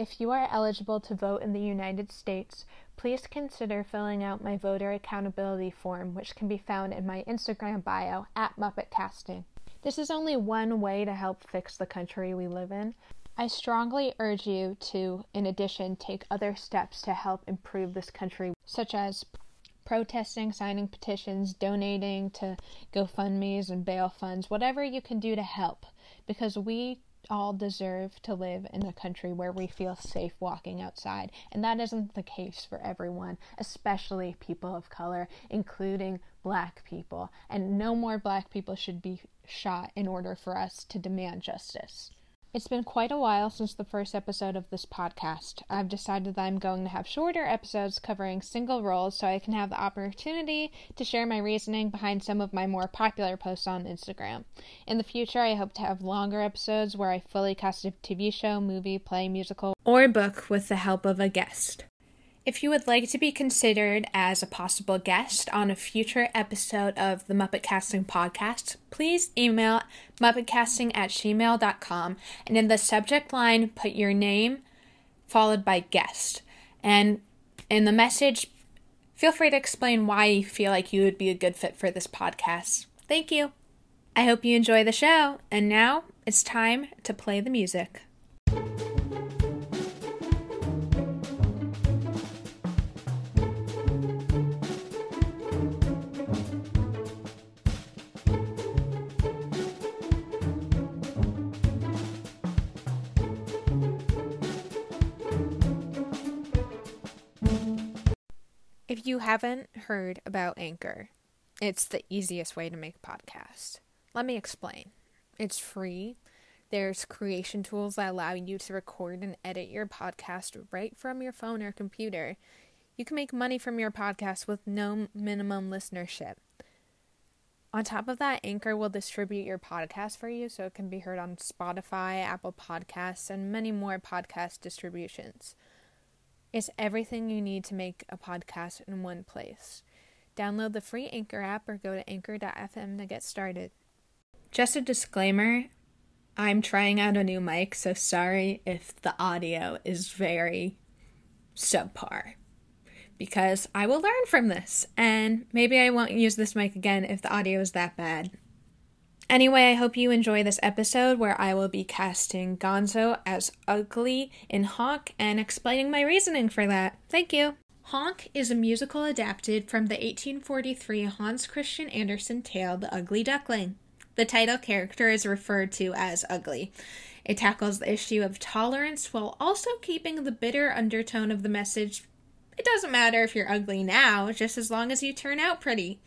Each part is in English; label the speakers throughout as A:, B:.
A: If you are eligible to vote in the United States, please consider filling out my voter accountability form, which can be found in my Instagram bio at MuppetCasting. This is only one way to help fix the country we live in. I strongly urge you to, in addition, take other steps to help improve this country, such as protesting, signing petitions, donating to GoFundMe's and bail funds, whatever you can do to help, because we all deserve to live in a country where we feel safe walking outside, and that isn't the case for everyone, especially people of color, including black people. And no more black people should be shot in order for us to demand justice. It's been quite a while since the first episode of this podcast. I've decided that I'm going to have shorter episodes covering single roles so I can have the opportunity to share my reasoning behind some of my more popular posts on Instagram. In the future, I hope to have longer episodes where I fully cast a TV show, movie, play, musical, or book with the help of a guest. If you would like to be considered as a possible guest on a future episode of the Muppet Casting podcast, please email muppetcasting at gmail.com and in the subject line, put your name followed by guest. And in the message, feel free to explain why you feel like you would be a good fit for this podcast. Thank you. I hope you enjoy the show, and now it's time to play the music. You haven't heard about Anchor, it's the easiest way to make a podcast. Let me explain. It's free. There's creation tools that allow you to record and edit your podcast right from your phone or computer. You can make money from your podcast with no minimum listenership. On top of that, Anchor will distribute your podcast for you so it can be heard on Spotify, Apple Podcasts, and many more podcast distributions. It's everything you need to make a podcast in one place. Download the free Anchor app or go to anchor.fm to get started. Just a disclaimer I'm trying out a new mic, so sorry if the audio is very subpar. Because I will learn from this, and maybe I won't use this mic again if the audio is that bad. Anyway, I hope you enjoy this episode where I will be casting Gonzo as Ugly in Honk and explaining my reasoning for that. Thank you. Honk is a musical adapted from the 1843 Hans Christian Andersen tale The Ugly Duckling. The title character is referred to as Ugly. It tackles the issue of tolerance while also keeping the bitter undertone of the message it doesn't matter if you're ugly now, just as long as you turn out pretty.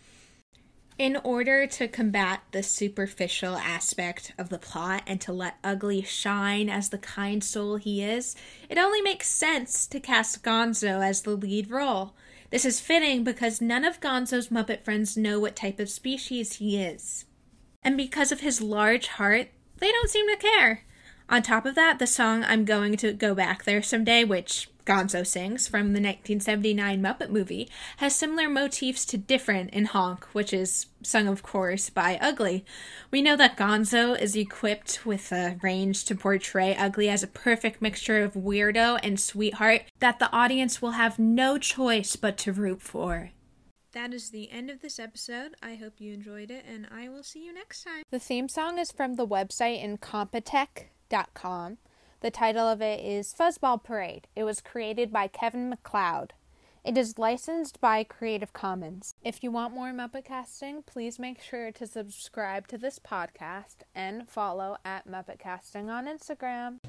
A: In order to combat the superficial aspect of the plot and to let Ugly shine as the kind soul he is, it only makes sense to cast Gonzo as the lead role. This is fitting because none of Gonzo's Muppet friends know what type of species he is. And because of his large heart, they don't seem to care. On top of that, the song I'm Going to Go Back There Someday, which Gonzo sings from the 1979 Muppet movie, has similar motifs to Different in Honk, which is sung, of course, by Ugly. We know that Gonzo is equipped with a range to portray Ugly as a perfect mixture of weirdo and sweetheart that the audience will have no choice but to root for. That is the end of this episode. I hope you enjoyed it, and I will see you next time. The theme song is from the website The title of it is Fuzzball Parade. It was created by Kevin MacLeod. It is licensed by Creative Commons. If you want more Muppet Casting, please make sure to subscribe to this podcast and follow at Muppet Casting on Instagram.